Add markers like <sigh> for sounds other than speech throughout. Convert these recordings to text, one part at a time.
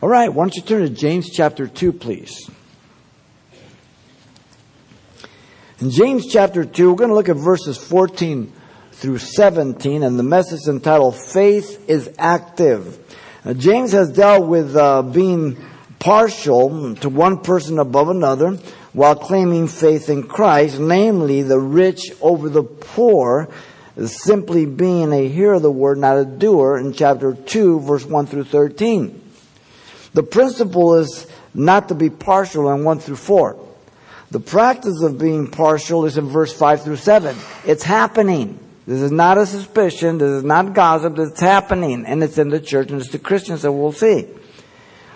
All right, why don't you turn to James chapter 2, please? In James chapter 2, we're going to look at verses 14 through 17, and the message entitled Faith is Active. Uh, James has dealt with uh, being partial to one person above another while claiming faith in Christ, namely the rich over the poor, simply being a hearer of the word, not a doer, in chapter 2, verse 1 through 13. The principle is not to be partial in 1 through 4. The practice of being partial is in verse 5 through 7. It's happening. This is not a suspicion. This is not gossip. It's happening. And it's in the church and it's the Christians that we'll see.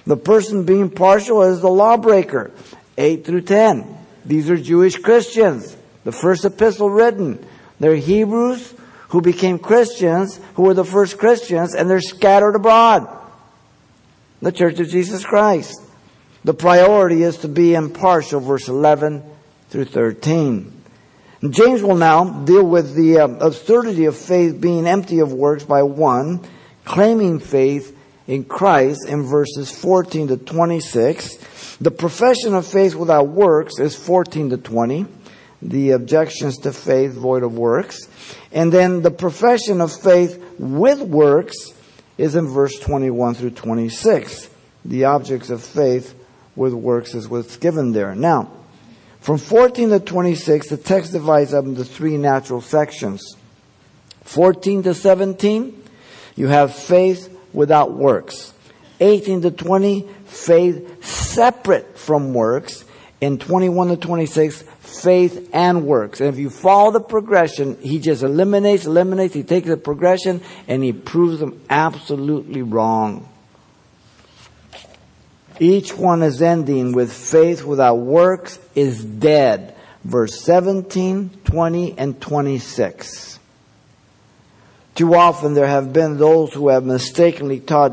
The person being partial is the lawbreaker. 8 through 10. These are Jewish Christians. The first epistle written. They're Hebrews who became Christians, who were the first Christians, and they're scattered abroad. The Church of Jesus Christ. The priority is to be impartial, verse 11 through 13. And James will now deal with the uh, absurdity of faith being empty of works by one, claiming faith in Christ in verses 14 to 26. The profession of faith without works is 14 to 20. The objections to faith void of works. And then the profession of faith with works is in verse 21 through 26. The objects of faith with works is what's given there. Now, from 14 to 26, the text divides up into three natural sections. 14 to 17, you have faith without works. 18 to 20, faith separate from works. In 21 to 26, faith and works. And if you follow the progression, he just eliminates, eliminates, he takes the progression and he proves them absolutely wrong. Each one is ending with faith without works is dead. Verse 17, 20, and 26. Too often there have been those who have mistakenly taught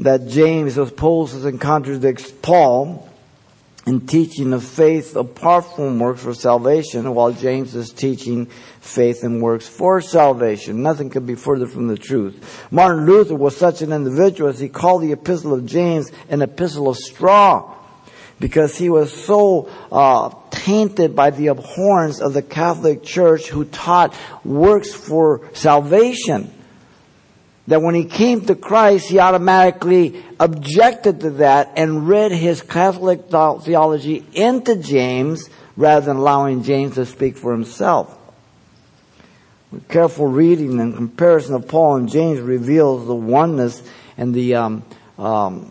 that James opposes and contradicts Paul in teaching of faith apart from works for salvation, while James is teaching faith and works for salvation. Nothing could be further from the truth. Martin Luther was such an individual as he called the epistle of James an epistle of straw because he was so uh, tainted by the abhorrence of the Catholic Church who taught works for salvation that when he came to Christ, he automatically objected to that and read his Catholic theology into James rather than allowing James to speak for himself. With careful reading and comparison of Paul and James reveals the oneness and the um, um,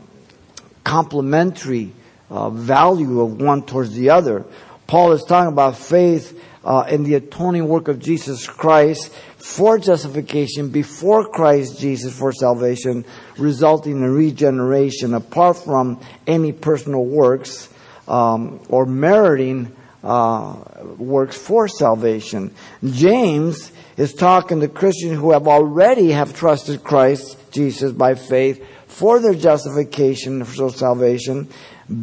complementary uh, value of one towards the other. Paul is talking about faith uh, in the atoning work of Jesus Christ for justification before Christ Jesus for salvation, resulting in regeneration apart from any personal works um, or meriting uh, works for salvation. James is talking to Christians who have already have trusted Christ Jesus by faith for their justification for salvation,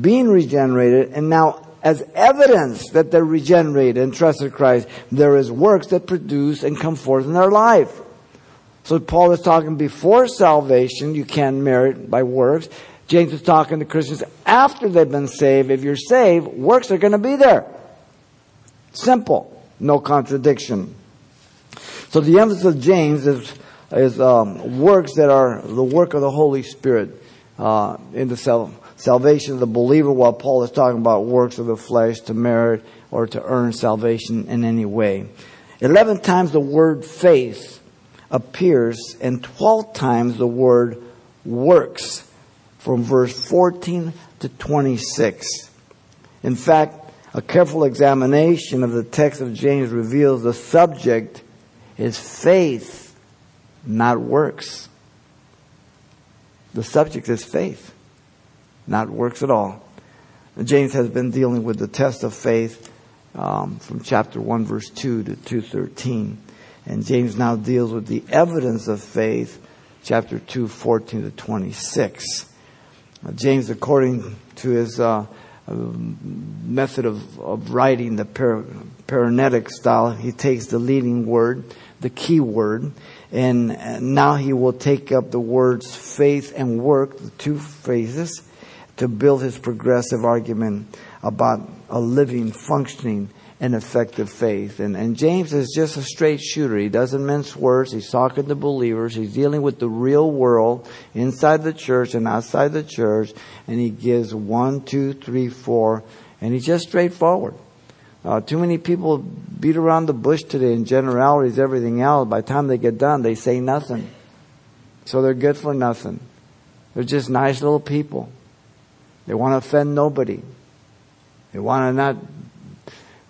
being regenerated, and now as evidence that they're regenerated and trusted Christ, there is works that produce and come forth in their life. So Paul is talking before salvation, you can merit by works. James is talking to Christians after they've been saved. If you're saved, works are going to be there. Simple. No contradiction. So the emphasis of James is, is um, works that are the work of the Holy Spirit uh, in the self salvation of the believer while Paul is talking about works of the flesh to merit or to earn salvation in any way. Eleven times the word faith appears and twelve times the word works from verse 14 to 26. In fact, a careful examination of the text of James reveals the subject is faith, not works. The subject is faith not works at all. James has been dealing with the test of faith um, from chapter 1, verse 2 to 2.13. And James now deals with the evidence of faith, chapter 2, 14 to 26. Uh, James, according to his uh, method of, of writing, the par- paraenetic style, he takes the leading word, the key word. And now he will take up the words faith and work, the two phrases, to build his progressive argument about a living, functioning, and effective faith. And, and James is just a straight shooter. He doesn't mince words. He's talking to believers. He's dealing with the real world inside the church and outside the church. And he gives one, two, three, four, and he's just straightforward. Uh, too many people beat around the bush today in generalities, everything else. By the time they get done, they say nothing. So they're good for nothing. They're just nice little people. They want to offend nobody. They want to not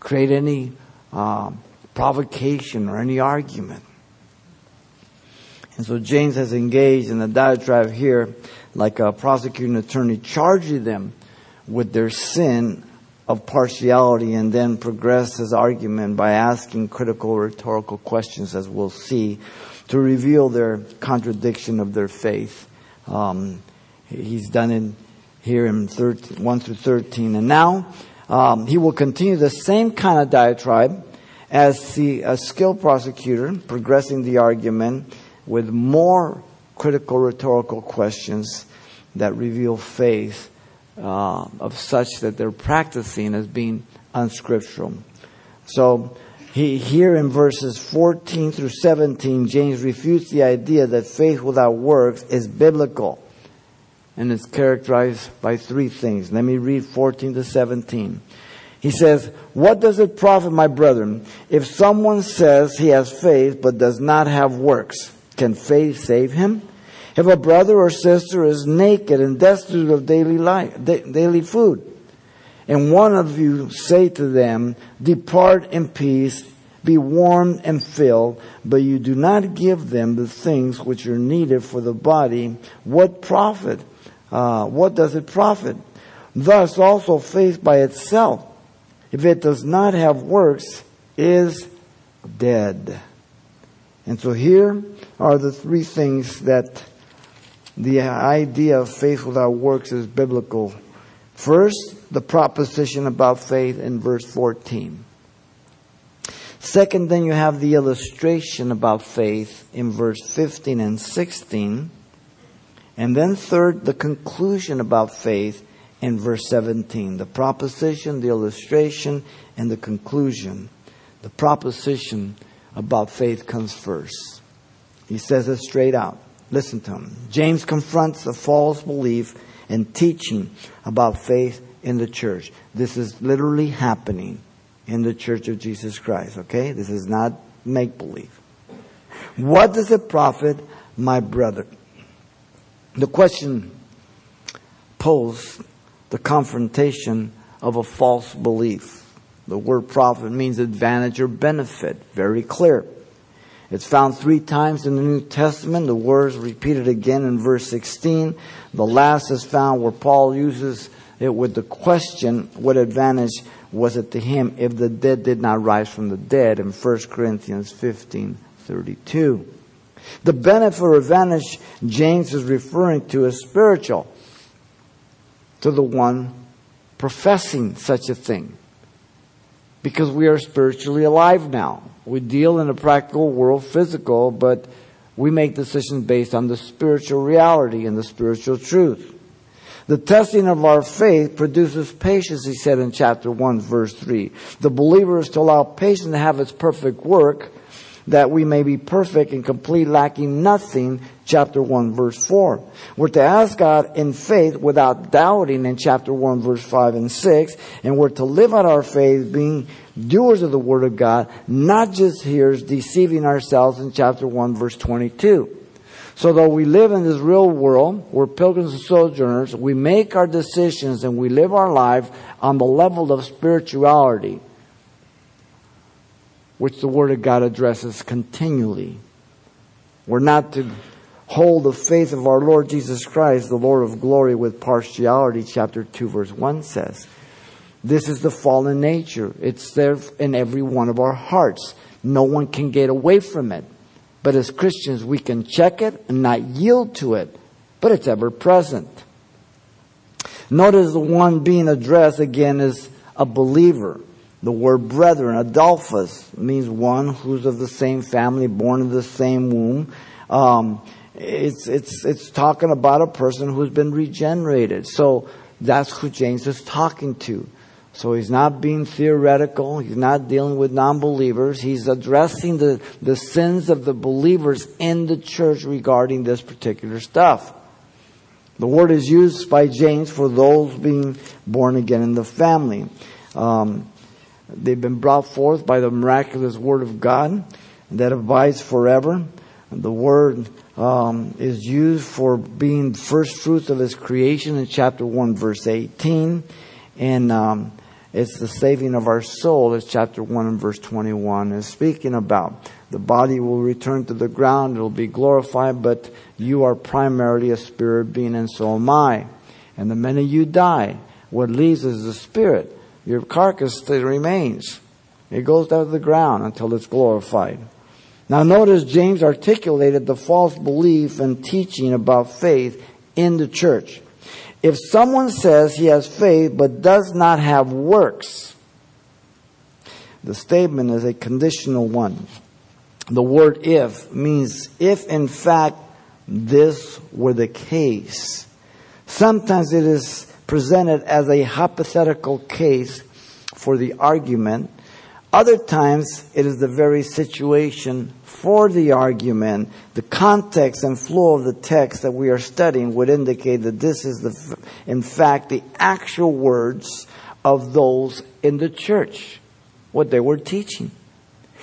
create any uh, provocation or any argument. And so James has engaged in a diatribe here, like a prosecuting attorney, charging them with their sin of partiality and then progress his argument by asking critical rhetorical questions, as we'll see, to reveal their contradiction of their faith. Um, he's done it here in 13, 1 through 13. And now, um, he will continue the same kind of diatribe as the a skilled prosecutor, progressing the argument with more critical rhetorical questions that reveal faith uh, of such that they're practicing as being unscriptural. So he, here in verses 14 through 17, James refutes the idea that faith without works is biblical and it's characterized by three things. Let me read 14 to 17. He says, What does it profit, my brethren, if someone says he has faith but does not have works? Can faith save him? If a brother or sister is naked and destitute of daily life, daily food, and one of you say to them, Depart in peace, be warmed and filled, but you do not give them the things which are needed for the body, what profit? Uh, what does it profit? Thus also faith by itself, if it does not have works, is dead. And so here are the three things that the idea of faith without works is biblical. First, the proposition about faith in verse 14. Second, then you have the illustration about faith in verse 15 and 16. And then third, the conclusion about faith in verse 17. The proposition, the illustration, and the conclusion. The proposition about faith comes first. He says it straight out. Listen to him. James confronts a false belief and teaching about faith in the church. This is literally happening in the church of Jesus Christ, okay? This is not make believe. What does it profit, my brother? The question posed the confrontation of a false belief. The word profit means advantage or benefit. Very clear. It's found three times in the New Testament. The words repeated again in verse 16. The last is found where Paul uses it with the question, what advantage was it to him if the dead did not rise from the dead in 1 Corinthians 15, 32. The benefit or advantage James is referring to is spiritual to the one professing such a thing. Because we are spiritually alive now. We deal in a practical world, physical, but we make decisions based on the spiritual reality and the spiritual truth. The testing of our faith produces patience, he said in chapter 1, verse 3. The believer is to allow patience to have its perfect work, that we may be perfect and complete, lacking nothing, chapter 1, verse 4. We're to ask God in faith without doubting in chapter 1, verse 5 and 6, and we're to live out our faith being doers of the Word of God, not just hearers, deceiving ourselves in chapter 1, verse 22. So though we live in this real world, we're pilgrims and sojourners, we make our decisions and we live our life on the level of spirituality which the Word of God addresses continually. We're not to hold the faith of our Lord Jesus Christ, the Lord of glory, with partiality, chapter 2, verse 1 says. This is the fallen nature. It's there in every one of our hearts. No one can get away from it. But as Christians, we can check it and not yield to it, but it's ever present. Notice the one being addressed again is a believer The word brethren, adelphos, means one who's of the same family, born of the same womb. Um, it's, it's, it's talking about a person who's been regenerated. So that's who James is talking to. So he's not being theoretical. He's not dealing with non-believers. He's addressing the, the sins of the believers in the church regarding this particular stuff. The word is used by James for those being born again in the family. Um, they've been brought forth by the miraculous word of God that abides forever. The word um, is used for being first fruits of his creation in chapter 1 verse 18 and um, it's the saving of our soul as chapter 1 and verse 21 is speaking about. The body will return to the ground it'll be glorified but you are primarily a spirit being and so am i. And the minute you die what leaves is the spirit your carcass still remains it goes down to the ground until it's glorified now notice James articulated the false belief and teaching about faith in the church. If someone says he has faith but does not have works, the statement is a conditional one. The word if means if in fact this were the case. Sometimes it is presented as a hypothetical case for the argument other times, it is the very situation for the argument. The context and flow of the text that we are studying would indicate that this is, the, in fact, the actual words of those in the church, what they were teaching.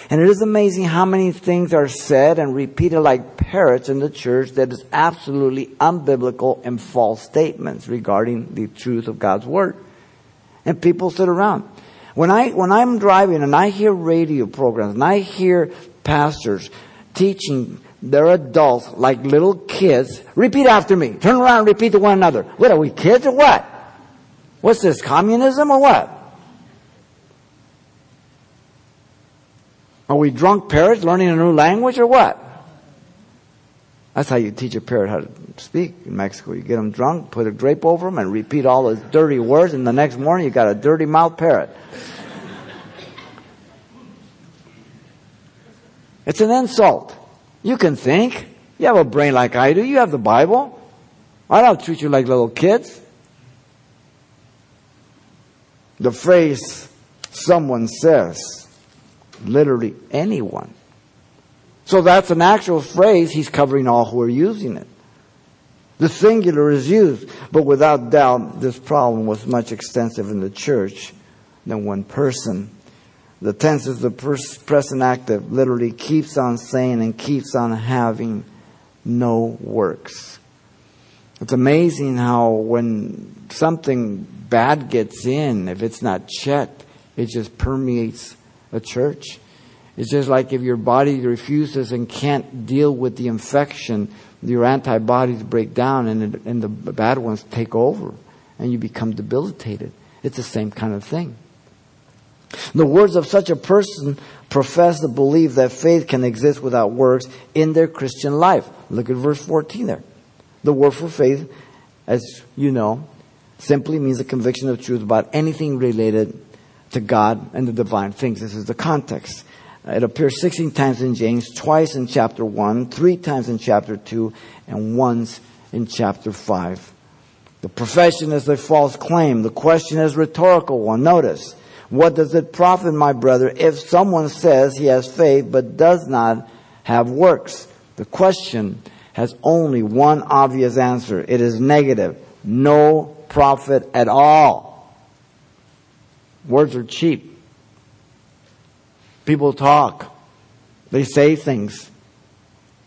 And it is amazing how many things are said and repeated like parrots in the church that is absolutely unbiblical and false statements regarding the truth of God's Word. And people sit around. When I, when I'm driving and I hear radio programs and I hear pastors teaching their adults like little kids, repeat after me. Turn around and repeat to one another. What are we kids or what? What's this, communism or what? Are we drunk parrots learning a new language or what? That's how you teach a parrot how to speak in Mexico. You get them drunk, put a drape over them, and repeat all those dirty words, and the next morning you got a dirty mouth parrot. It's an insult. You can think. You have a brain like I do. You have the Bible. I don't treat you like little kids. The phrase someone says, literally anyone. So that's an actual phrase. He's covering all who are using it. The singular is used, but without doubt, this problem was much extensive in the church than one person. The tense is the present active, literally keeps on saying and keeps on having no works. It's amazing how when something bad gets in, if it's not checked, it just permeates a church. It's just like if your body refuses and can't deal with the infection, your antibodies break down and, it, and the bad ones take over and you become debilitated. It's the same kind of thing. The words of such a person profess the belief that faith can exist without works in their Christian life. Look at verse 14 there. The word for faith, as you know, simply means a conviction of truth about anything related to God and the divine things. This is the context. It appears 16 times in James, twice in chapter 1, three times in chapter 2, and once in chapter 5. The profession is a false claim. The question is rhetorical one. Notice, what does it profit, my brother, if someone says he has faith but does not have works? The question has only one obvious answer. It is negative. No profit at all. Words are cheap. People talk. They say things.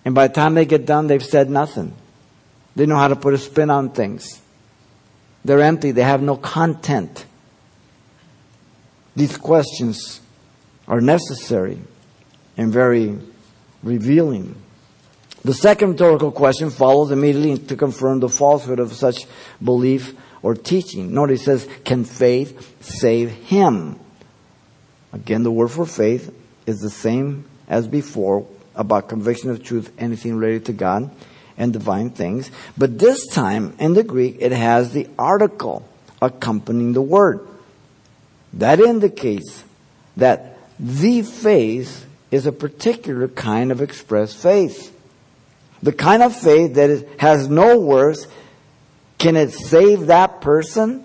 And by the time they get done, they've said nothing. They know how to put a spin on things. They're empty. They have no content. These questions are necessary and very revealing. The second rhetorical question follows immediately to confirm the falsehood of such belief or teaching. Notice it says, Can faith save him? Again, the word for faith is the same as before about conviction of truth, anything related to God and divine things. But this time, in the Greek, it has the article accompanying the word. That indicates that the faith is a particular kind of expressed faith. The kind of faith that has no works, can it save that person?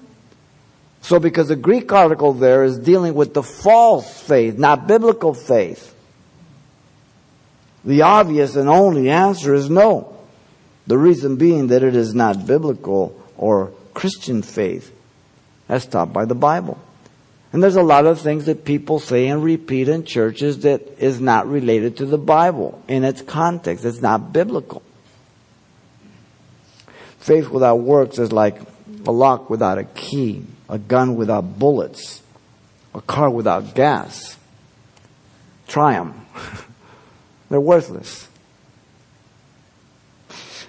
So because the Greek article there is dealing with the false faith, not biblical faith. The obvious and only answer is no. The reason being that it is not biblical or Christian faith as taught by the Bible. And there's a lot of things that people say and repeat in churches that is not related to the Bible in its context. It's not biblical. Faith without works is like a lock without a key, a gun without bullets, a car without gas. Try them. <laughs> They're worthless.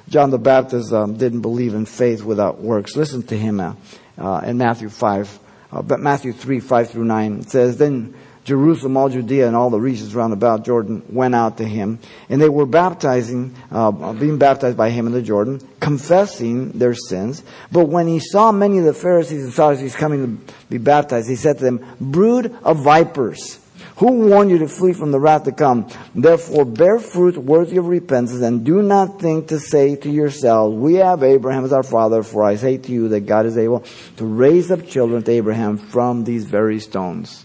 John the Baptist um, didn't believe in faith without works. Listen to him now uh, in Matthew 5, uh, but Matthew 3, 5 through 9. It says, Then Jerusalem, all Judea, and all the regions round about Jordan went out to him, and they were baptizing, uh, being baptized by him in the Jordan, confessing their sins. But when he saw many of the Pharisees and Sadducees coming to be baptized, he said to them, Brood of vipers! Who warned you to flee from the wrath to come? Therefore bear fruit worthy of repentance and do not think to say to yourselves, we have Abraham as our father, for I say to you that God is able to raise up children to Abraham from these very stones.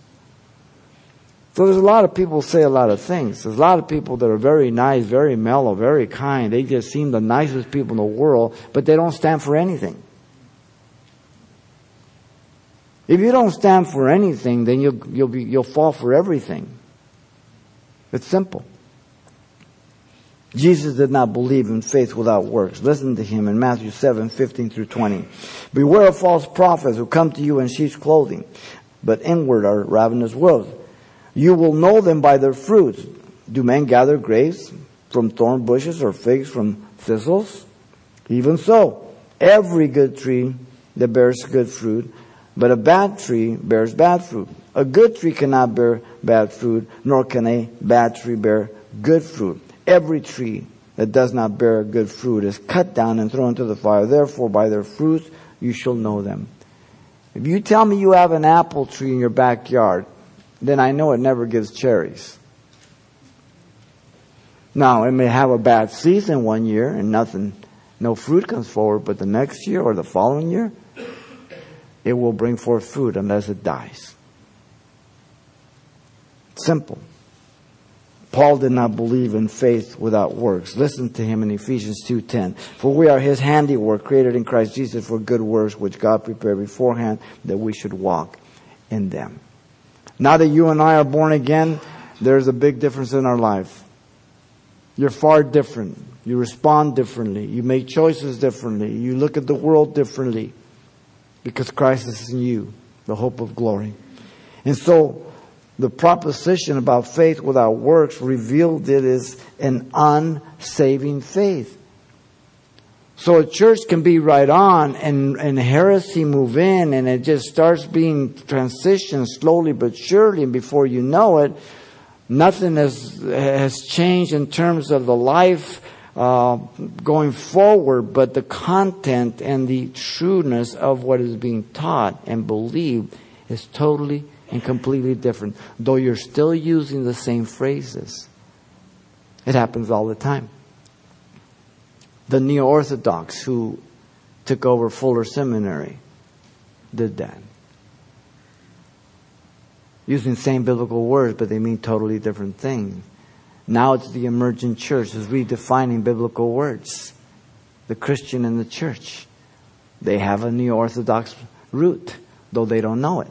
So there's a lot of people say a lot of things. There's a lot of people that are very nice, very mellow, very kind. They just seem the nicest people in the world, but they don't stand for anything. If you don't stand for anything, then you'll, you'll, be, you'll fall for everything. It's simple. Jesus did not believe in faith without works. Listen to him in Matthew 7, 15 through 20. Beware of false prophets who come to you in sheep's clothing, but inward are ravenous wolves. You will know them by their fruits. Do men gather grapes from thorn bushes or figs from thistles? Even so, every good tree that bears good fruit but a bad tree bears bad fruit. A good tree cannot bear bad fruit, nor can a bad tree bear good fruit. Every tree that does not bear good fruit is cut down and thrown into the fire. Therefore, by their fruits you shall know them. If you tell me you have an apple tree in your backyard, then I know it never gives cherries. Now, it may have a bad season one year and nothing, no fruit comes forward, but the next year or the following year, it will bring forth fruit unless it dies. Simple. Paul did not believe in faith without works. Listen to him in Ephesians 2:10. For we are his handiwork created in Christ Jesus for good works which God prepared beforehand that we should walk in them. Now that you and I are born again, there's a big difference in our life. You're far different. You respond differently. You make choices differently. You look at the world differently because Christ is in you, the hope of glory. And so the proposition about faith without works revealed it is an unsaving faith. So a church can be right on and, and heresy move in and it just starts being transitioned slowly but surely and before you know it, nothing has, has changed in terms of the life uh, going forward, but the content and the trueness of what is being taught and believed is totally and completely different, though you're still using the same phrases. It happens all the time. The neo Orthodox who took over Fuller Seminary did that. Using the same biblical words, but they mean totally different things. Now it's the emergent church is redefining biblical words. The Christian and the church. They have a neo Orthodox root, though they don't know it.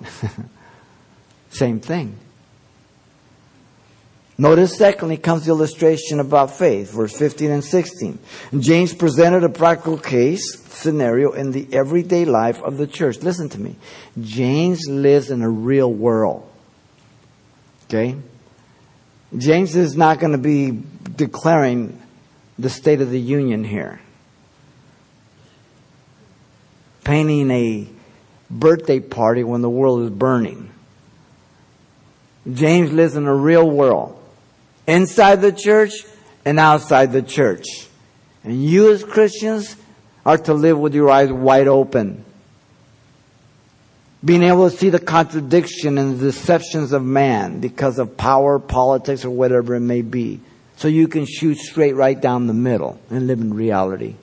<laughs> Same thing. Notice secondly comes the illustration about faith, verse 15 and 16. James presented a practical case scenario in the everyday life of the church. Listen to me. James lives in a real world. Okay? James is not going to be declaring the State of the Union here. Painting a birthday party when the world is burning. James lives in a real world. Inside the church and outside the church. And you as Christians are to live with your eyes wide open. Being able to see the contradiction and the deceptions of man because of power, politics, or whatever it may be. So you can shoot straight right down the middle and live in reality.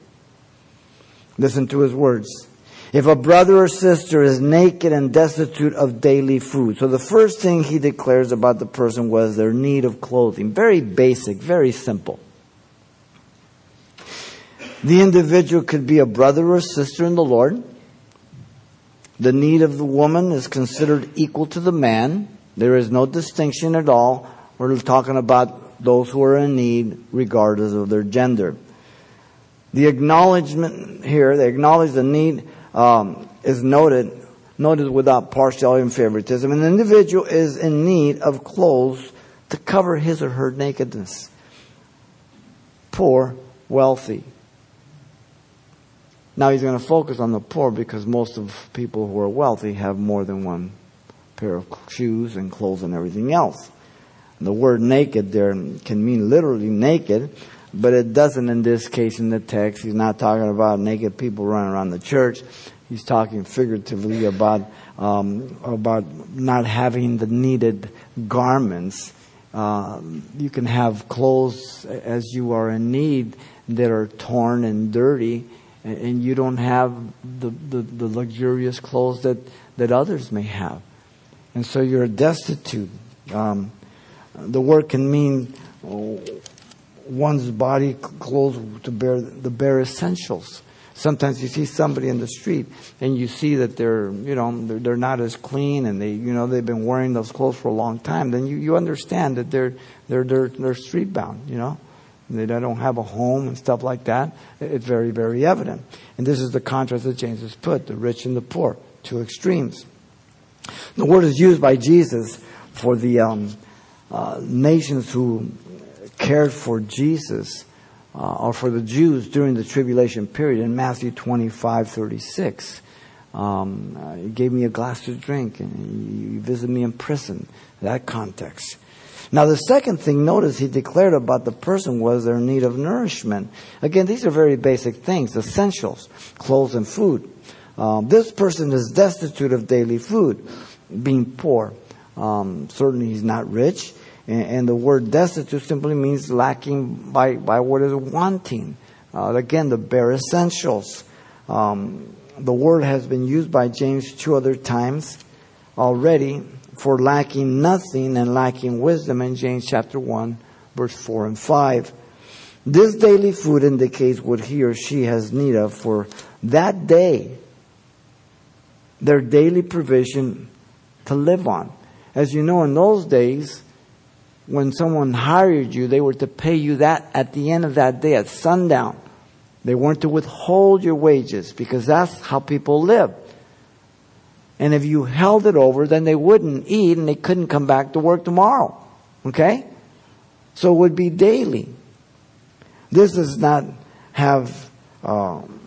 Listen to his words. If a brother or sister is naked and destitute of daily food. So the first thing he declares about the person was their need of clothing. Very basic, very simple. The individual could be a brother or sister in the Lord. The need of the woman is considered equal to the man. There is no distinction at all. We're talking about those who are in need regardless of their gender. The acknowledgement here, they acknowledge the need um, is noted, noted without partiality and favoritism. An individual is in need of clothes to cover his or her nakedness. Poor, wealthy. Now he's going to focus on the poor because most of people who are wealthy have more than one pair of shoes and clothes and everything else. The word naked there can mean literally naked, but it doesn't in this case in the text. He's not talking about naked people running around the church. He's talking figuratively about um, about not having the needed garments. Uh, you can have clothes as you are in need that are torn and dirty, and you don't have the, the, the luxurious clothes that, that others may have. And so you're destitute. Um, the word can mean one's body clothes to bear the bare essentials. Sometimes you see somebody in the street and you see that they're, you know, they're, they're not as clean and they, you know, they've been wearing those clothes for a long time. Then you, you understand that they're, they're, they're, they're street bound, you know. They don't have a home and stuff like that. It's very, very evident. And this is the contrast that James has put, the rich and the poor, two extremes. The word is used by Jesus for the um, uh, nations who cared for Jesus uh, or for the Jews during the tribulation period in Matthew 25, 36. Um, uh, he gave me a glass to drink and he visited me in prison. That context. Now the second thing, notice he declared about the person was their need of nourishment. Again, these are very basic things, essentials, clothes and food. Um, this person is destitute of daily food, being poor. Um, certainly he's not rich. And, and the word destitute simply means lacking by, by what is wanting. Uh, again, the bare essentials. Um, the word has been used by James two other times already for lacking nothing and lacking wisdom in James chapter 1, verse 4 and 5. This daily food indicates what he or she has need of for that day, their daily provision to live on. As you know, in those days, when someone hired you, they were to pay you that at the end of that day at sundown. They weren't to withhold your wages because that's how people live. And if you held it over, then they wouldn't eat and they couldn't come back to work tomorrow. Okay? So it would be daily. This does not have um,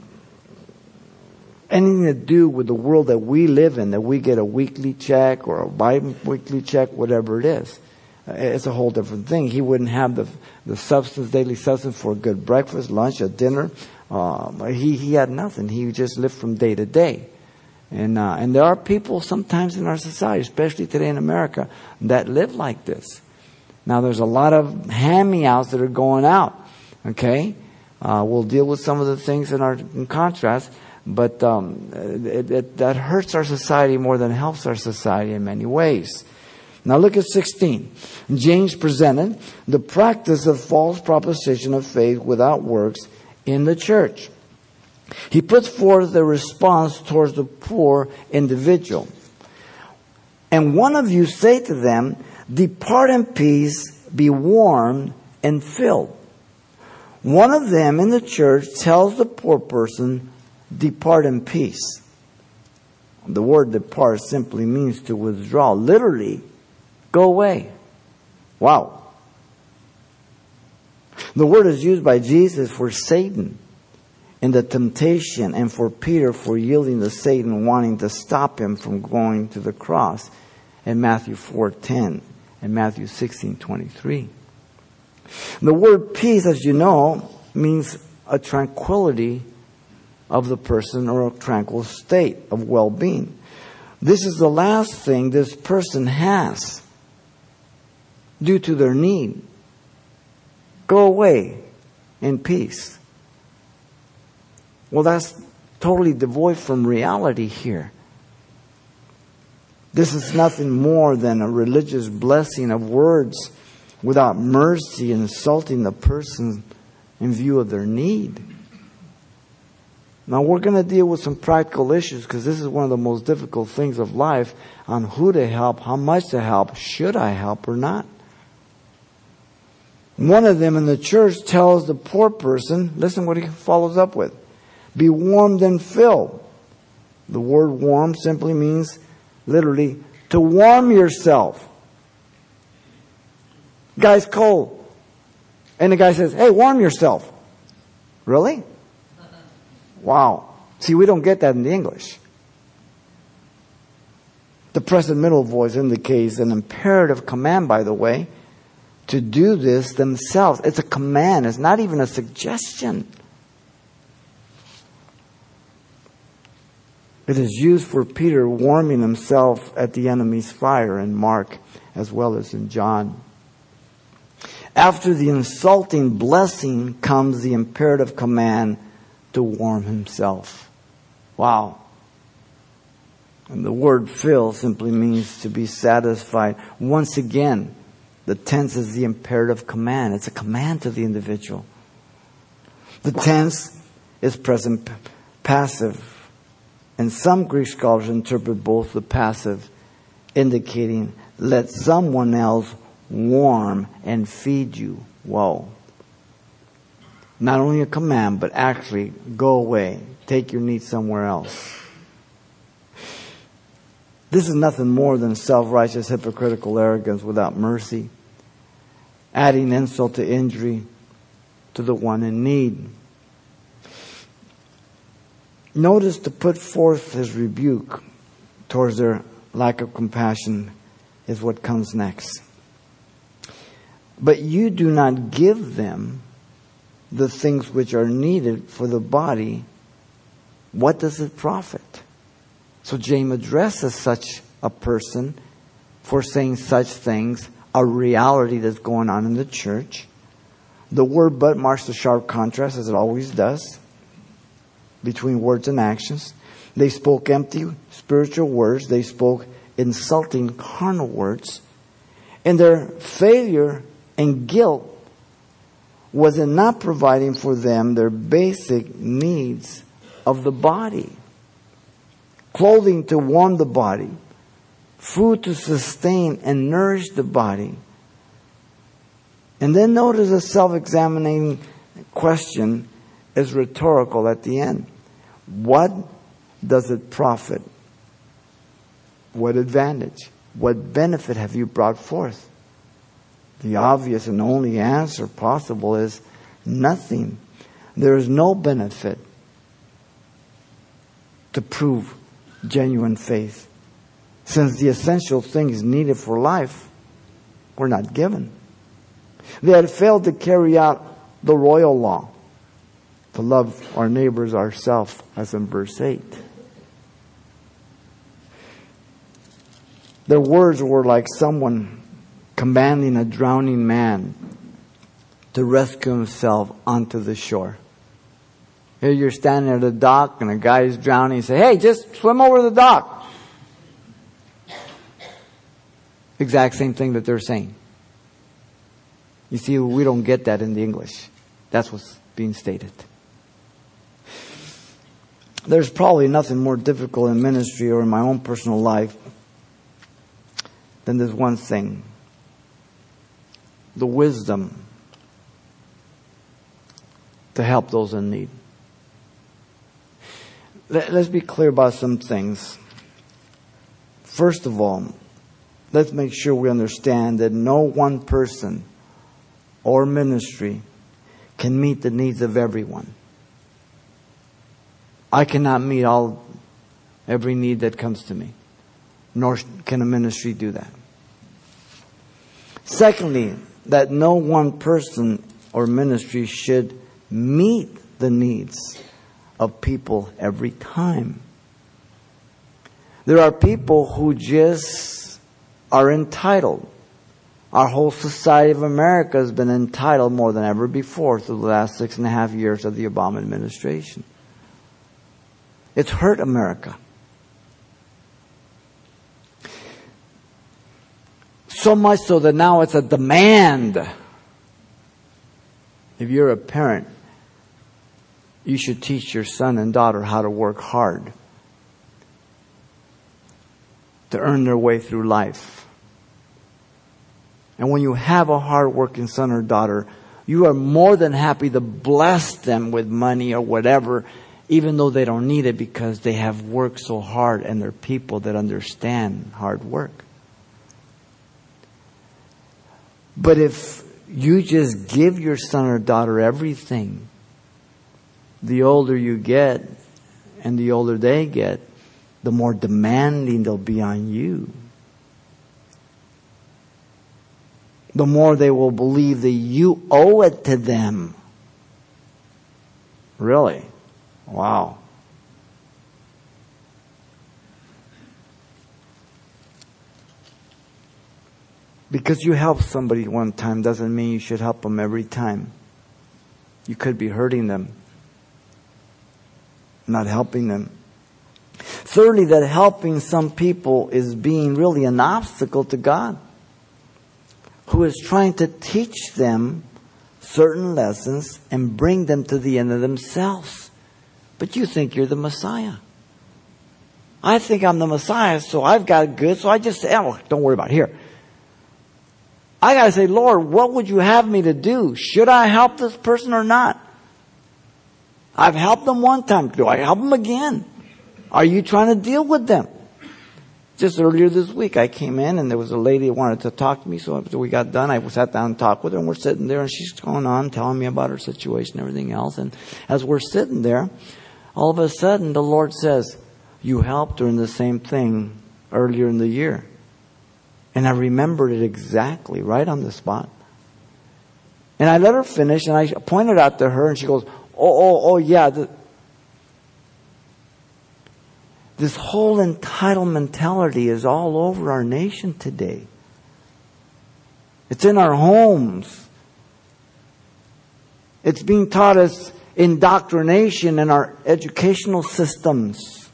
anything to do with the world that we live in, that we get a weekly check or a bi-weekly check, whatever it is. It's a whole different thing. He wouldn't have the, the substance, daily substance for a good breakfast, lunch, a dinner. Uh, he, he had nothing. He just lived from day to day. And, uh, and there are people sometimes in our society, especially today in America, that live like this. Now there's a lot of hand-me-outs that are going out. Okay? Uh, we'll deal with some of the things in our in contrast, but um, it, it, that hurts our society more than helps our society in many ways. Now look at 16. James presented the practice of false proposition of faith without works in the church. He puts forth the response towards the poor individual. And one of you say to them, Depart in peace, be warmed and filled. One of them in the church tells the poor person, Depart in peace. The word depart simply means to withdraw. Literally, Go away. Wow. The word is used by Jesus for Satan in the temptation and for Peter for yielding to Satan wanting to stop him from going to the cross in Matthew 4:10 and Matthew 16:23. The word peace as you know means a tranquility of the person or a tranquil state of well-being. This is the last thing this person has due to their need. Go away in peace. Well, that's totally devoid from reality here. This is nothing more than a religious blessing of words without mercy, insulting the person in view of their need. Now we're going to deal with some practical issues because this is one of the most difficult things of life on who to help, how much to help, should I help or not. One of them in the church tells the poor person, listen what he follows up with. Be warmed and filled. The word warm simply means literally, to warm yourself. Guy's cold. And the guy says, hey, warm yourself. Really? Wow. See, we don't get that in the English. The present middle voice indicates an imperative command, by the way, to do this themselves. It's a command. It's not even a suggestion. It is used for Peter warming himself at the enemy's fire in Mark as well as in John. After the insulting blessing comes the imperative command to warm himself. Wow. And the word fill simply means to be satisfied. Once again, the tense is the imperative command. It's a command to the individual. The tense is present passive. And some Greek scholars interpret both the passive, indicating, let someone else warm and feed you. Whoa. Not only a command, but actually go away. Take your needs somewhere else. This is nothing more than self righteous, hypocritical arrogance without mercy, adding insult to injury to the one in need. Notice to put forth his rebuke towards their lack of compassion is what comes next. But you do not give them the things which are needed for the body. What does it profit? So James addresses such a person for saying such things, a reality that's going on in the church. The word but marks a sharp contrast, as it always does between words and actions. They spoke empty spiritual words. They spoke insulting carnal words. And their failure and guilt was in not providing for them their basic needs of the body. Clothing to warm the body. Food to sustain and nourish the body. And then notice a self-examining question is rhetorical at the end. What does it profit? What advantage? What benefit have you brought forth? The obvious and only answer possible is nothing. There is no benefit to prove genuine faith. Since the essential things needed for life were not given. They had failed to carry out the royal law to love our neighbors ourselves, as in verse 8. Their words were like someone commanding a drowning man to rescue himself onto the shore. Here you're standing at a dock and a guy is drowning. You say, hey, just swim over the dock. Exact same thing that they're saying. You see, we don't get that in the English. That's what's being stated. There's probably nothing more difficult in ministry or in my own personal life than this one thing the wisdom to help those in need. Let, us be clear about some things. First of all, let's make sure we understand that no one person or ministry can meet the needs of everyone. I cannot meet all every need that comes to me, nor can a ministry do that. Secondly, that no one person or ministry should meet the needs of people every time. There are people who just are entitled. Our whole society of America has been entitled more than ever before through the last six and a half years of the Obama administration. It's hurt America. So much so that now it's a demand. If you're a parent, you should teach your son and daughter how to work hard to earn their way through life. And when you have a hard-working son or daughter, you are more than happy to bless them with money or whatever, even though they don't need it because they have worked so hard and they're people that understand hard work. But if you just give your son or daughter everything, the older you get and the older they get, the more demanding they'll be on you. The more they will believe that you owe it to them. Really? Wow. Because you help somebody one time doesn't mean you should help them every time. You could be hurting them, not helping them. Thirdly, that helping some people is being really an obstacle to God, who is trying to teach them certain lessons and bring them to the end of themselves. But you think you're the Messiah. I think I'm the Messiah, so I've got good, so I just say, oh, don't worry about it. Here. I gotta say, Lord, what would you have me to do? Should I help this person or not? I've helped them one time. Do I help them again? Are you trying to deal with them? Just earlier this week, I came in and there was a lady who wanted to talk to me. So after we got done, I sat down and talked with her and we're sitting there and she's going on telling me about her situation and everything else. And as we're sitting there, all of a sudden the Lord says, you helped her in the same thing earlier in the year. And I remembered it exactly, right on the spot. And I let her finish and I pointed out to her and she goes, oh, oh, oh yeah, the, this whole entitled mentality is all over our nation today. It's in our homes. It's being taught as indoctrination in our educational systems.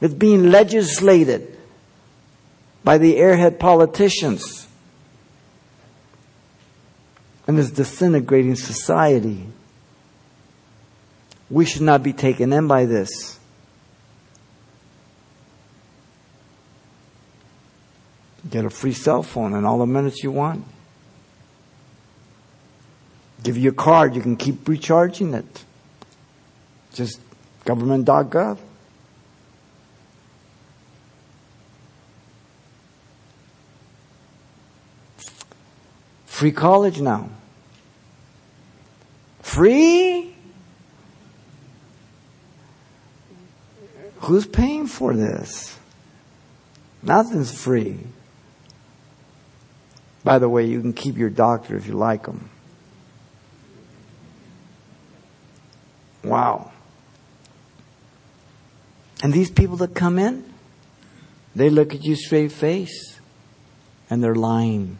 It's being legislated by the airhead politicians. And it's disintegrating society. We should not be taken in by this. Get a free cell phone and all the minutes you want. Give you a card, you can keep recharging it. Just government.gov. Free college now. Free? Who's paying for this? Nothing's free. By the way, you can keep your doctor if you like them. Wow. And these people that come in, they look at you straight face and they're lying.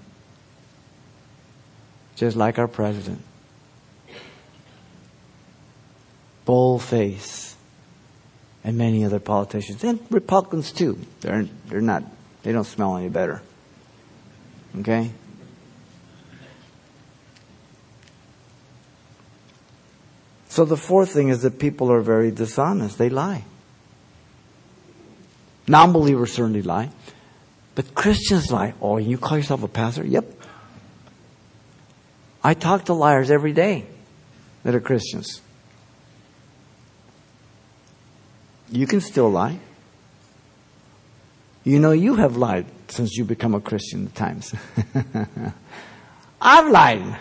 Just like our president. Bull face. And many other politicians. And Republicans too. They're, they're not, they don't smell any better. Okay? So the fourth thing is that people are very dishonest. They lie. Non believers certainly lie. But Christians lie. Oh, you call yourself a pastor? Yep. I talk to liars every day that are Christians. You can still lie. You know you have lied since you become a Christian at times. <laughs> I've lied.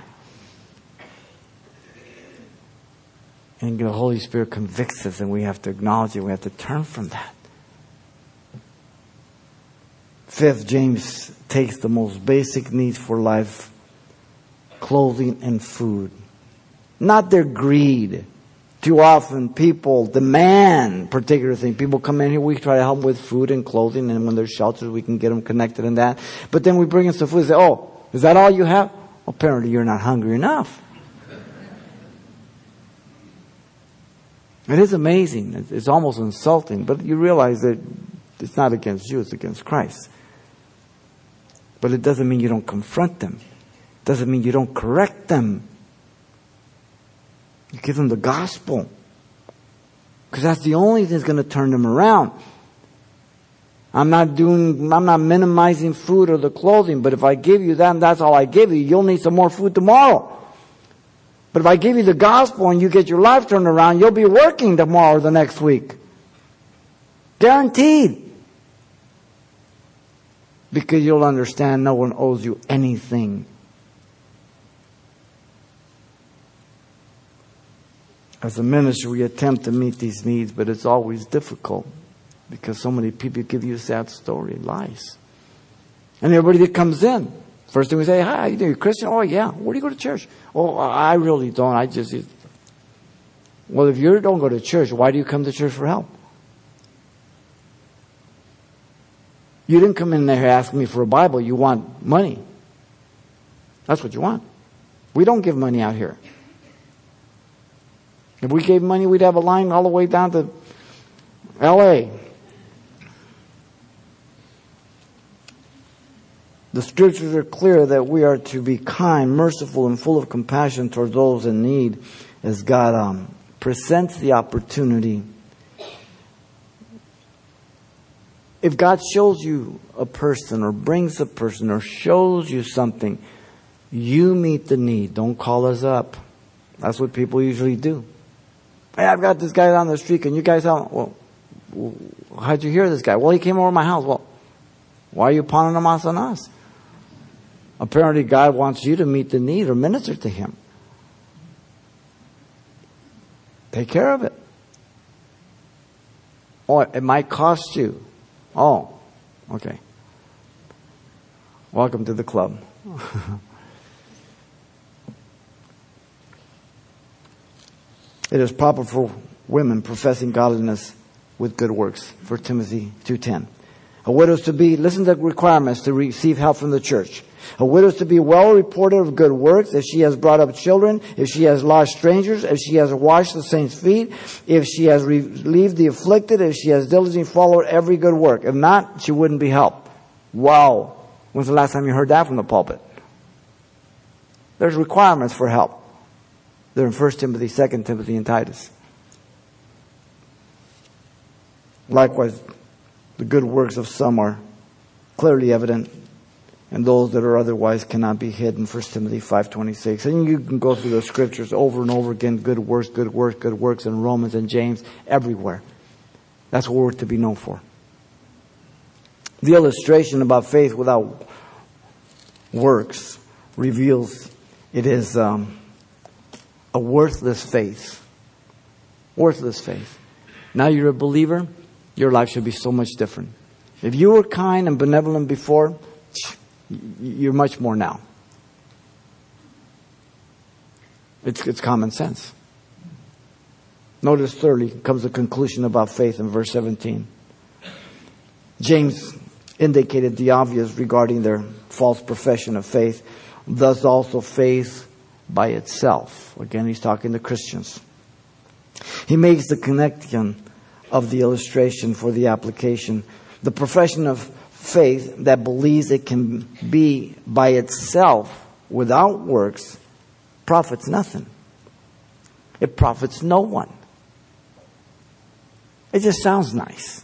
And the Holy Spirit convicts us and we have to acknowledge it. We have to turn from that. Fifth, James takes the most basic needs for life, clothing and food. Not their greed Too often people demand particular things. People come in here, we try to help them with food and clothing, and when there's shelters, we can get them connected in that. But then we bring in some food and say, oh, is that all you have? Apparently you're not hungry enough. It is amazing. It's almost insulting, but you realize that it's not against you, it's against Christ. But it doesn't mean you don't confront them. It doesn't mean you don't correct them. You give them the gospel. Because that's the only thing that's going to turn them around. I'm not doing, I'm not minimizing food or the clothing, but if I give you that and that's all I give you, you'll need some more food tomorrow. But if I give you the gospel and you get your life turned around, you'll be working tomorrow or the next week. Guaranteed. Because you'll understand no one owes you anything. As a minister, we attempt to meet these needs, but it's always difficult because so many people give you a sad story, lies. And everybody that comes in, first thing we say, hi, you doing? Christian? Oh yeah. Where do you go to church? Oh, I really don't. I just, well, if you don't go to church, why do you come to church for help? You didn't come in there asking me for a Bible. You want money. That's what you want. We don't give money out here. If we gave money, we'd have a line all the way down to LA. The scriptures are clear that we are to be kind, merciful, and full of compassion towards those in need as God um, presents the opportunity. If God shows you a person or brings a person or shows you something, you meet the need. Don't call us up. That's what people usually do. Hey, I've got this guy down the street. Can you guys help? Well, how'd you hear this guy? Well, he came over my house. Well, why are you pawning him off on us? Apparently, God wants you to meet the need or minister to him. Take care of it. Oh, it might cost you. Oh, okay. Welcome to the club. <laughs> It is proper for women professing godliness with good works. For Timothy 2.10. A widow is to be, listen to the requirements to receive help from the church. A widow is to be well reported of good works if she has brought up children, if she has lodged strangers, if she has washed the saints' feet, if she has relieved the afflicted, if she has diligently followed every good work. If not, she wouldn't be helped. Wow. When's the last time you heard that from the pulpit? There's requirements for help. They're in 1 Timothy, 2 Timothy, and Titus. Likewise, the good works of some are clearly evident, and those that are otherwise cannot be hidden. 1 Timothy 5.26. And you can go through the scriptures over and over again, good works, good works, good works, in Romans and James, everywhere. That's what we're to be known for. The illustration about faith without works reveals it is... Um, a worthless faith. Worthless faith. Now you're a believer, your life should be so much different. If you were kind and benevolent before, <sniffs> you're much more now. It's, it's common sense. Notice thirdly comes the conclusion about faith in verse 17. James indicated the obvious regarding their false profession of faith. Thus also faith by itself. Again, he's talking to Christians. He makes the connection of the illustration for the application. The profession of faith that believes it can be by itself without works profits nothing. It profits no one. It just sounds nice.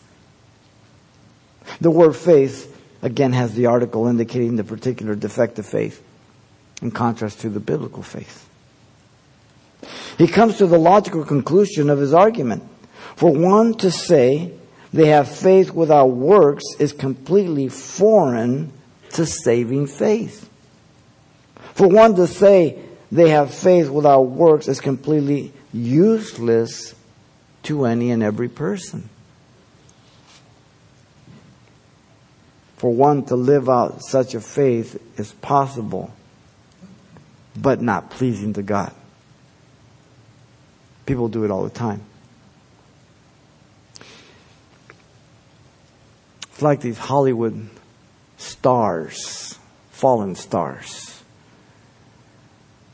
The word faith, again, has the article indicating the particular defect of faith in contrast to the biblical faith. He comes to the logical conclusion of his argument. For one to say they have faith without works is completely foreign to saving faith. For one to say they have faith without works is completely useless to any and every person. For one to live out such a faith is possible but not pleasing to God. People do it all the time. It's like these Hollywood stars, fallen stars,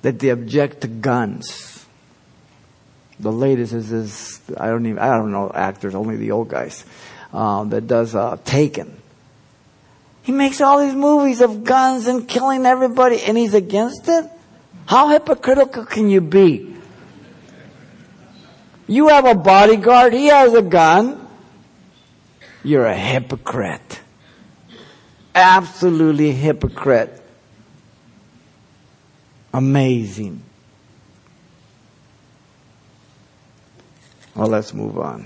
that they object to guns. The latest is this, I don't even, I don't know actors, only the old guys, uh, that does uh, Taken. He makes all these movies of guns and killing everybody, and he's against it? How hypocritical can you be? You have a bodyguard, he has a gun. You're a hypocrite. Absolutely hypocrite. Amazing. Well, let's move on.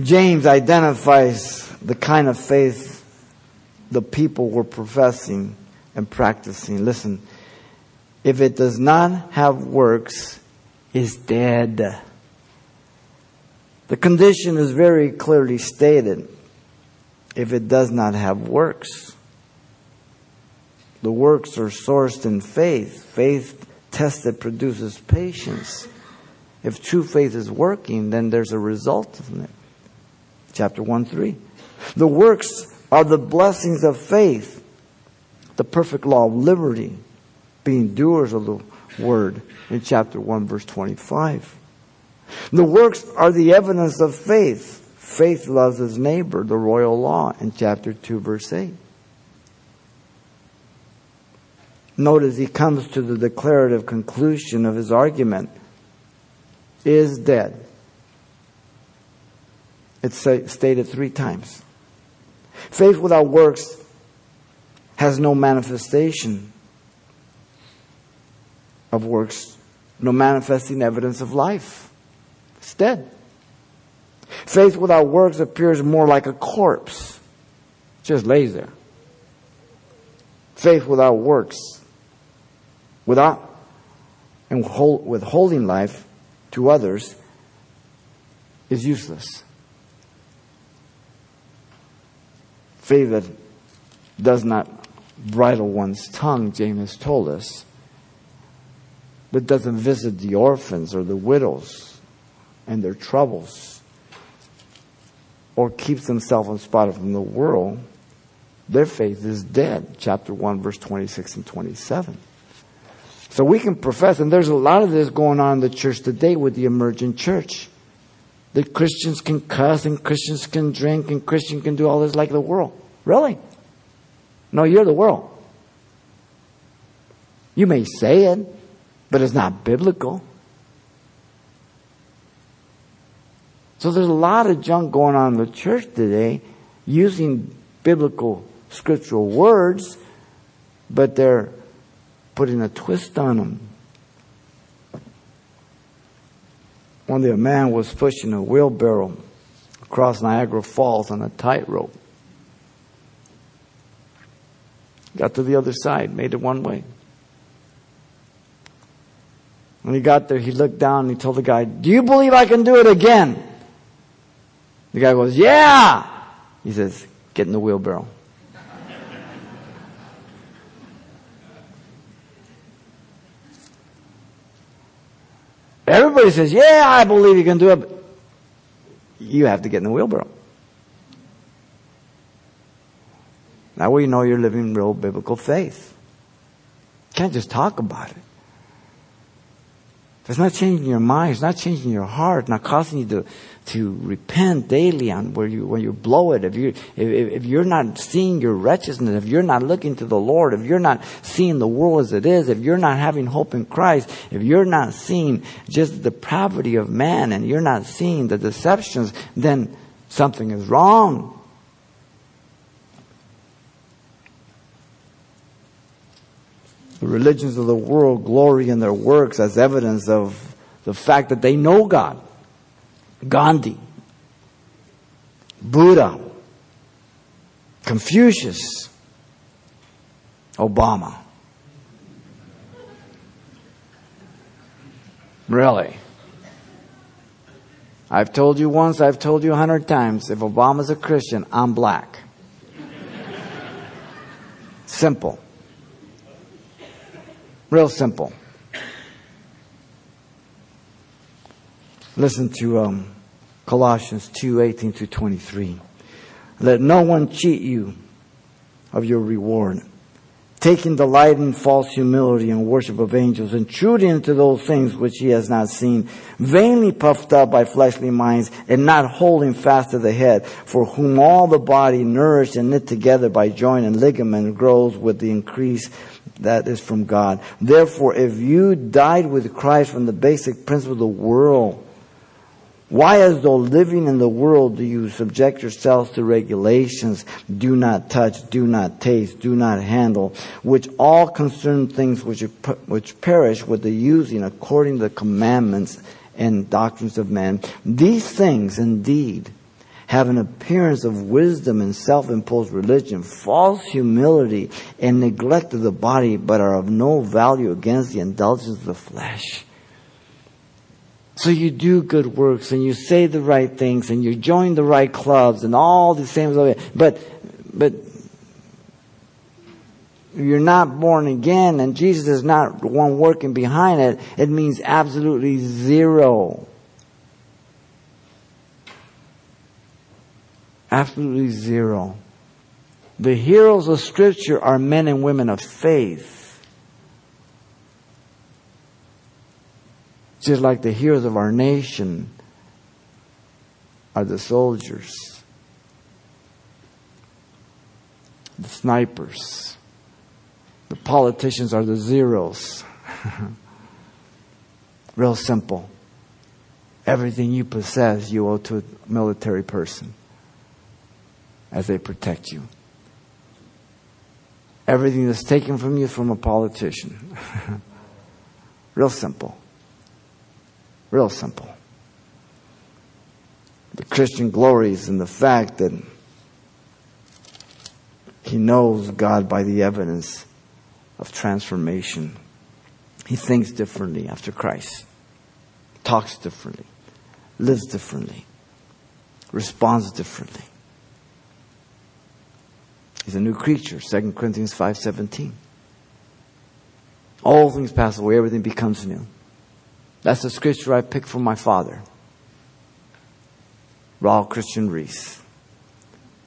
James identifies the kind of faith the people were professing and practicing. Listen, if it does not have works, is dead. The condition is very clearly stated. If it does not have works, the works are sourced in faith. Faith tested produces patience. If true faith is working, then there's a result in it. Chapter 1 3. The works are the blessings of faith, the perfect law of liberty, being doers of the word in chapter 1 verse 25. The works are the evidence of faith. Faith loves his neighbor, the royal law, in chapter 2, verse 8. Notice he comes to the declarative conclusion of his argument is dead. It's stated three times. Faith without works has no manifestation of works, no manifesting evidence of life. It's dead. Faith without works appears more like a corpse. just lays there. Faith without works, without and withholding life to others, is useless. Faith that does not bridle one's tongue, James told us, but doesn't visit the orphans or the widows and their troubles, or keeps themselves unspotted from the world, their faith is dead. Chapter 1, verse 26 and 27. So we can profess, and there's a lot of this going on in the church today with the emergent church. That Christians can cuss and Christians can drink and Christians can do all this like the world. Really? No, you're the world. You may say it, but it's not biblical. So there's a lot of junk going on in the church today using biblical scriptural words, but they're putting a twist on them. One day a man was pushing a wheelbarrow across Niagara Falls on a tightrope. Got to the other side, made it one way. When he got there, he looked down and he told the guy, Do you believe I can do it again? The guy goes, Yeah! He says, Get in the wheelbarrow. Everybody says, Yeah, I believe you can do it. You have to get in the wheelbarrow. Now we know you're living real biblical faith. You can't just talk about it. If it's not changing your mind, it's not changing your heart, not causing you to to repent daily on where you when you blow it. If you if, if you're not seeing your wretchedness, if you're not looking to the Lord, if you're not seeing the world as it is, if you're not having hope in Christ, if you're not seeing just the depravity of man, and you're not seeing the deceptions, then something is wrong. The religions of the world glory in their works as evidence of the fact that they know God. Gandhi, Buddha, Confucius, Obama. Really? I've told you once, I've told you a hundred times, if Obama's a Christian, I'm black. simple. Real simple. Listen to um, Colossians 2 18 to 23. Let no one cheat you of your reward taking delight in false humility and worship of angels, intruding into those things which he has not seen, vainly puffed up by fleshly minds, and not holding fast to the head, for whom all the body, nourished and knit together by joint and ligament, grows with the increase that is from God. Therefore, if you died with Christ from the basic principle of the world, why, as though living in the world, do you subject yourselves to regulations? Do not touch, do not taste, do not handle, which all concern things which, which perish with the using according to the commandments and doctrines of men. These things, indeed, have an appearance of wisdom and self-imposed religion, false humility, and neglect of the body, but are of no value against the indulgence of the flesh. So you do good works and you say the right things and you join the right clubs and all these things. But, but you're not born again and Jesus is not one working behind it. It means absolutely zero. Absolutely zero. The heroes of scripture are men and women of faith. Just like the heroes of our nation are the soldiers, the snipers. The politicians are the zeros. <laughs> Real simple. Everything you possess, you owe to a military person as they protect you. Everything that's taken from you from a politician. <laughs> Real simple. Real simple. The Christian glories in the fact that he knows God by the evidence of transformation. He thinks differently after Christ, talks differently, lives differently, responds differently. He's a new creature, 2 Corinthians 5:17. All things pass away, everything becomes new. That's the scripture I picked from my father, Raul Christian Reese.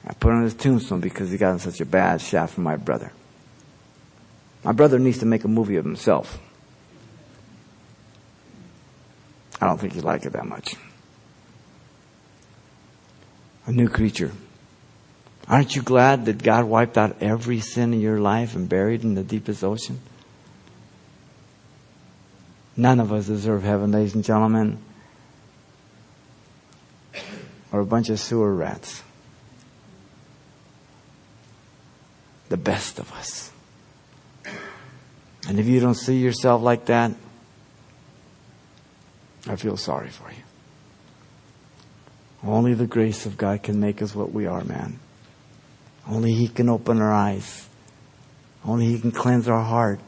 I put on his tombstone because he got in such a bad shaft from my brother. My brother needs to make a movie of himself. I don't think he liked it that much. A new creature. Aren't you glad that God wiped out every sin in your life and buried in the deepest ocean? None of us deserve heaven, ladies and gentlemen. Or a bunch of sewer rats. The best of us. And if you don't see yourself like that, I feel sorry for you. Only the grace of God can make us what we are, man. Only He can open our eyes. Only He can cleanse our heart.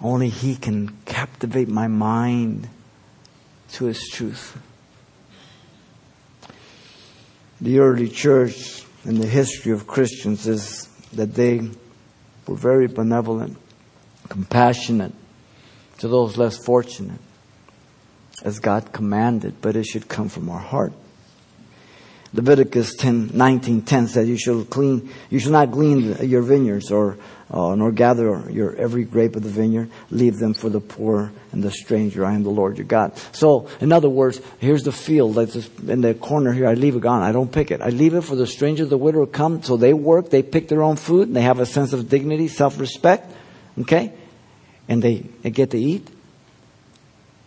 Only He can captivate my mind to His truth. The early church and the history of Christians is that they were very benevolent, compassionate to those less fortunate, as God commanded, but it should come from our heart. Leviticus 10, 19, 10 says, you shall clean, you shall not glean your vineyards or uh, nor gather your every grape of the vineyard. Leave them for the poor and the stranger. I am the Lord your God. So, in other words, here's the field that's in the corner here. I leave it gone. I don't pick it. I leave it for the stranger, the widow come. So they work. They pick their own food. And they have a sense of dignity, self-respect. Okay, and they, they get to eat.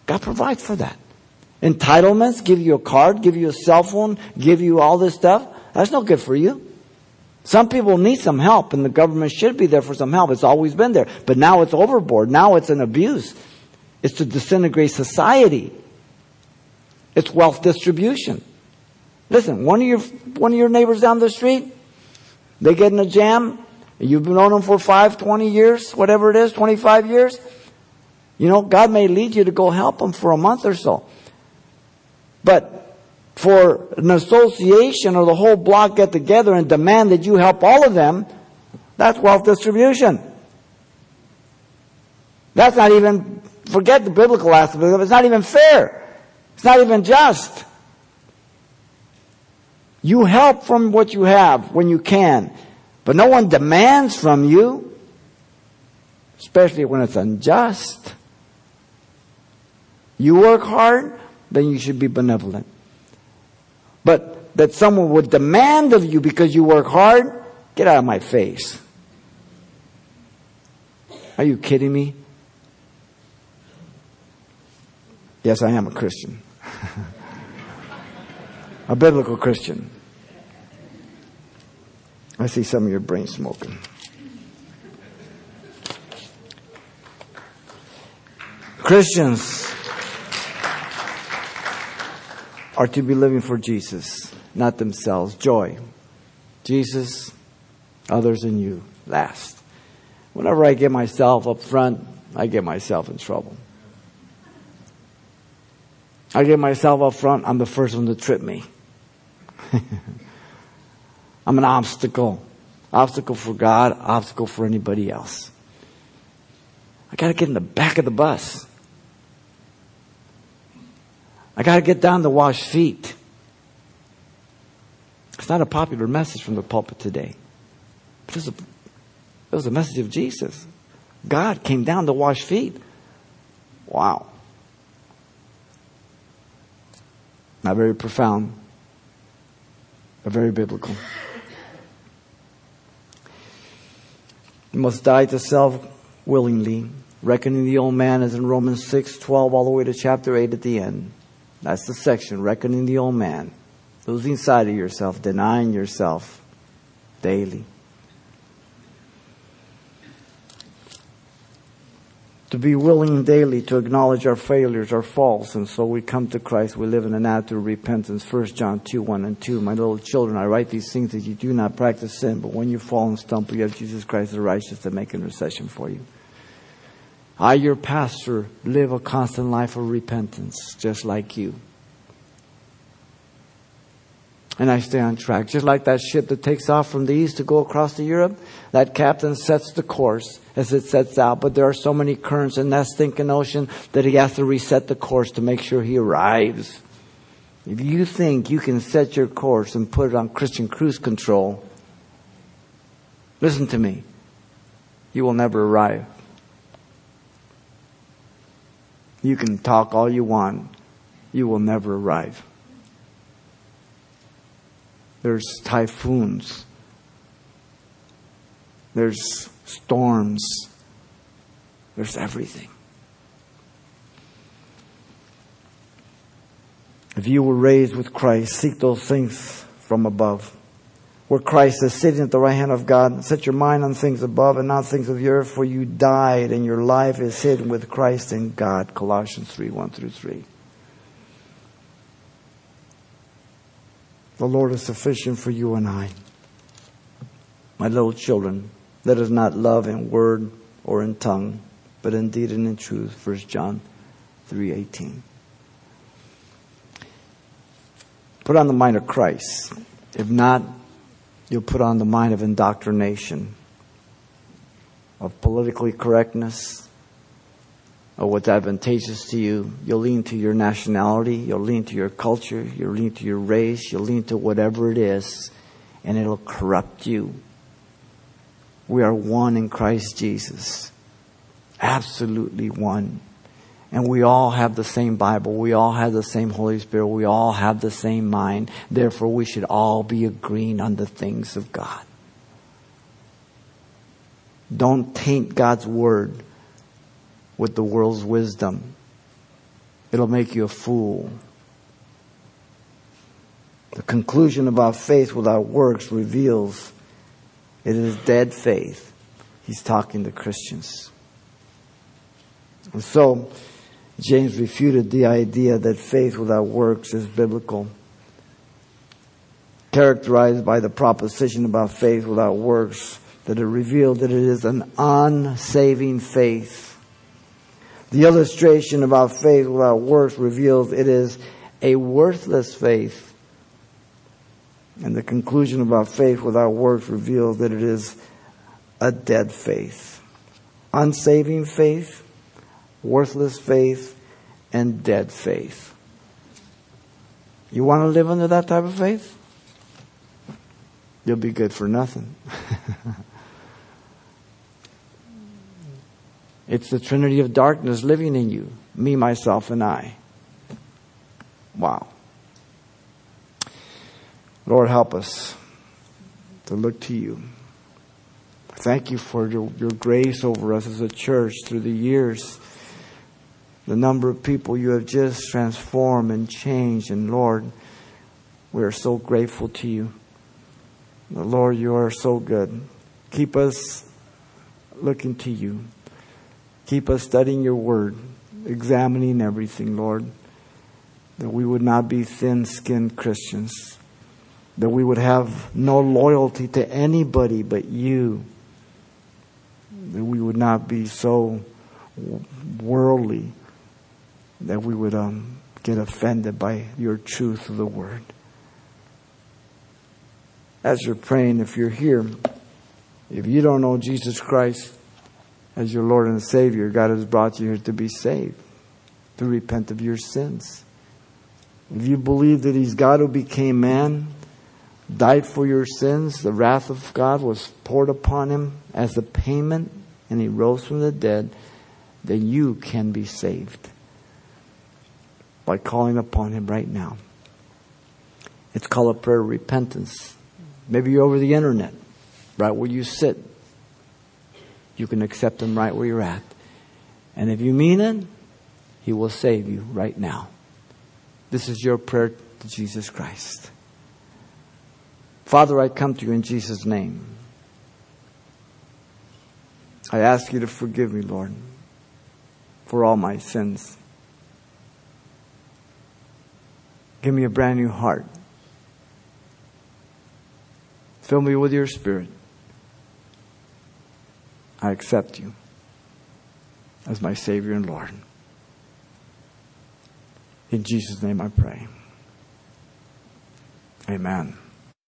God provides for that. Entitlements, give you a card, give you a cell phone, give you all this stuff. That's no good for you. Some people need some help and the government should be there for some help. It's always been there. But now it's overboard. Now it's an abuse. It's to disintegrate society. It's wealth distribution. Listen, one of your, one of your neighbors down the street, they get in a jam, you've been known them for five, twenty years, whatever it is, 25 years. You know, God may lead you to go help them for a month or so. But for an association or the whole block get together and demand that you help all of them, that's wealth distribution. That's not even, forget the biblical aspect of it, it's not even fair. It's not even just. You help from what you have when you can, but no one demands from you, especially when it's unjust. You work hard, then you should be benevolent. But that someone would demand of you because you work hard, get out of my face. Are you kidding me? Yes, I am a Christian. <laughs> a biblical Christian. I see some of your brain smoking. Christians are to be living for Jesus, not themselves. Joy. Jesus, others, and you last. Whenever I get myself up front, I get myself in trouble. I get myself up front, I'm the first one to trip me. <laughs> I'm an obstacle. Obstacle for God, obstacle for anybody else. I gotta get in the back of the bus. I gotta get down to wash feet. It's not a popular message from the pulpit today. But it was a, it was a message of Jesus. God came down to wash feet. Wow. Not very profound, but very biblical. You must die to self willingly, reckoning the old man as in Romans 6, 12, all the way to chapter 8 at the end. That's the section, reckoning the old man. Losing sight of yourself, denying yourself daily. to be willing daily to acknowledge our failures, our faults, and so we come to Christ. We live in an attitude of repentance. 1 John 2, 1 and 2. My little children, I write these things that you do not practice sin, but when you fall and stumble, you have Jesus Christ the righteous to make intercession for you. I, your pastor, live a constant life of repentance, just like you. And I stay on track. Just like that ship that takes off from the east to go across to Europe, that captain sets the course as it sets out, but there are so many currents in that stinking ocean that he has to reset the course to make sure he arrives. If you think you can set your course and put it on Christian cruise control, listen to me. You will never arrive. You can talk all you want. You will never arrive. There's typhoons. There's storms. There's everything. If you were raised with Christ, seek those things from above. Where Christ is sitting at the right hand of God, set your mind on things above and not things of the earth, for you died and your life is hidden with Christ in God. Colossians 3 1 through 3. The Lord is sufficient for you and I. My little children, let us not love in word or in tongue, but in deed and in truth. 1 John 3.18. Put on the mind of Christ. If not, you'll put on the mind of indoctrination, of politically correctness, of what's advantageous to you. You'll lean to your nationality, you'll lean to your culture, you'll lean to your race, you'll lean to whatever it is, and it'll corrupt you. We are one in Christ Jesus. Absolutely one. And we all have the same Bible. We all have the same Holy Spirit. We all have the same mind. Therefore, we should all be agreeing on the things of God. Don't taint God's Word with the world's wisdom. It'll make you a fool. The conclusion about faith without works reveals it is dead faith. He's talking to Christians. And so, James refuted the idea that faith without works is biblical. Characterized by the proposition about faith without works, that it revealed that it is an unsaving faith. The illustration about faith without works reveals it is a worthless faith. And the conclusion about faith without works reveals that it is a dead faith. Unsaving faith, worthless faith, and dead faith. You want to live under that type of faith? You'll be good for nothing. <laughs> it's the trinity of darkness living in you me, myself, and I. Wow. Lord, help us to look to you. Thank you for your, your grace over us as a church through the years. The number of people you have just transformed and changed. And Lord, we are so grateful to you. Lord, you are so good. Keep us looking to you. Keep us studying your word, examining everything, Lord. That we would not be thin skinned Christians. That we would have no loyalty to anybody but you. That we would not be so worldly that we would um, get offended by your truth of the word as you're praying, if you're here, if you don't know Jesus Christ as your Lord and Savior, God has brought you here to be saved, to repent of your sins. If you believe that He's God who became man, died for your sins, the wrath of God was poured upon Him as a payment, and He rose from the dead, then you can be saved by calling upon Him right now. It's called a prayer of repentance. Maybe you're over the internet, right where you sit. You can accept Him right where you're at. And if you mean it, He will save you right now. This is your prayer to Jesus Christ. Father, I come to you in Jesus' name. I ask you to forgive me, Lord, for all my sins. Give me a brand new heart. Fill me with your spirit. I accept you as my Savior and Lord. In Jesus' name I pray. Amen.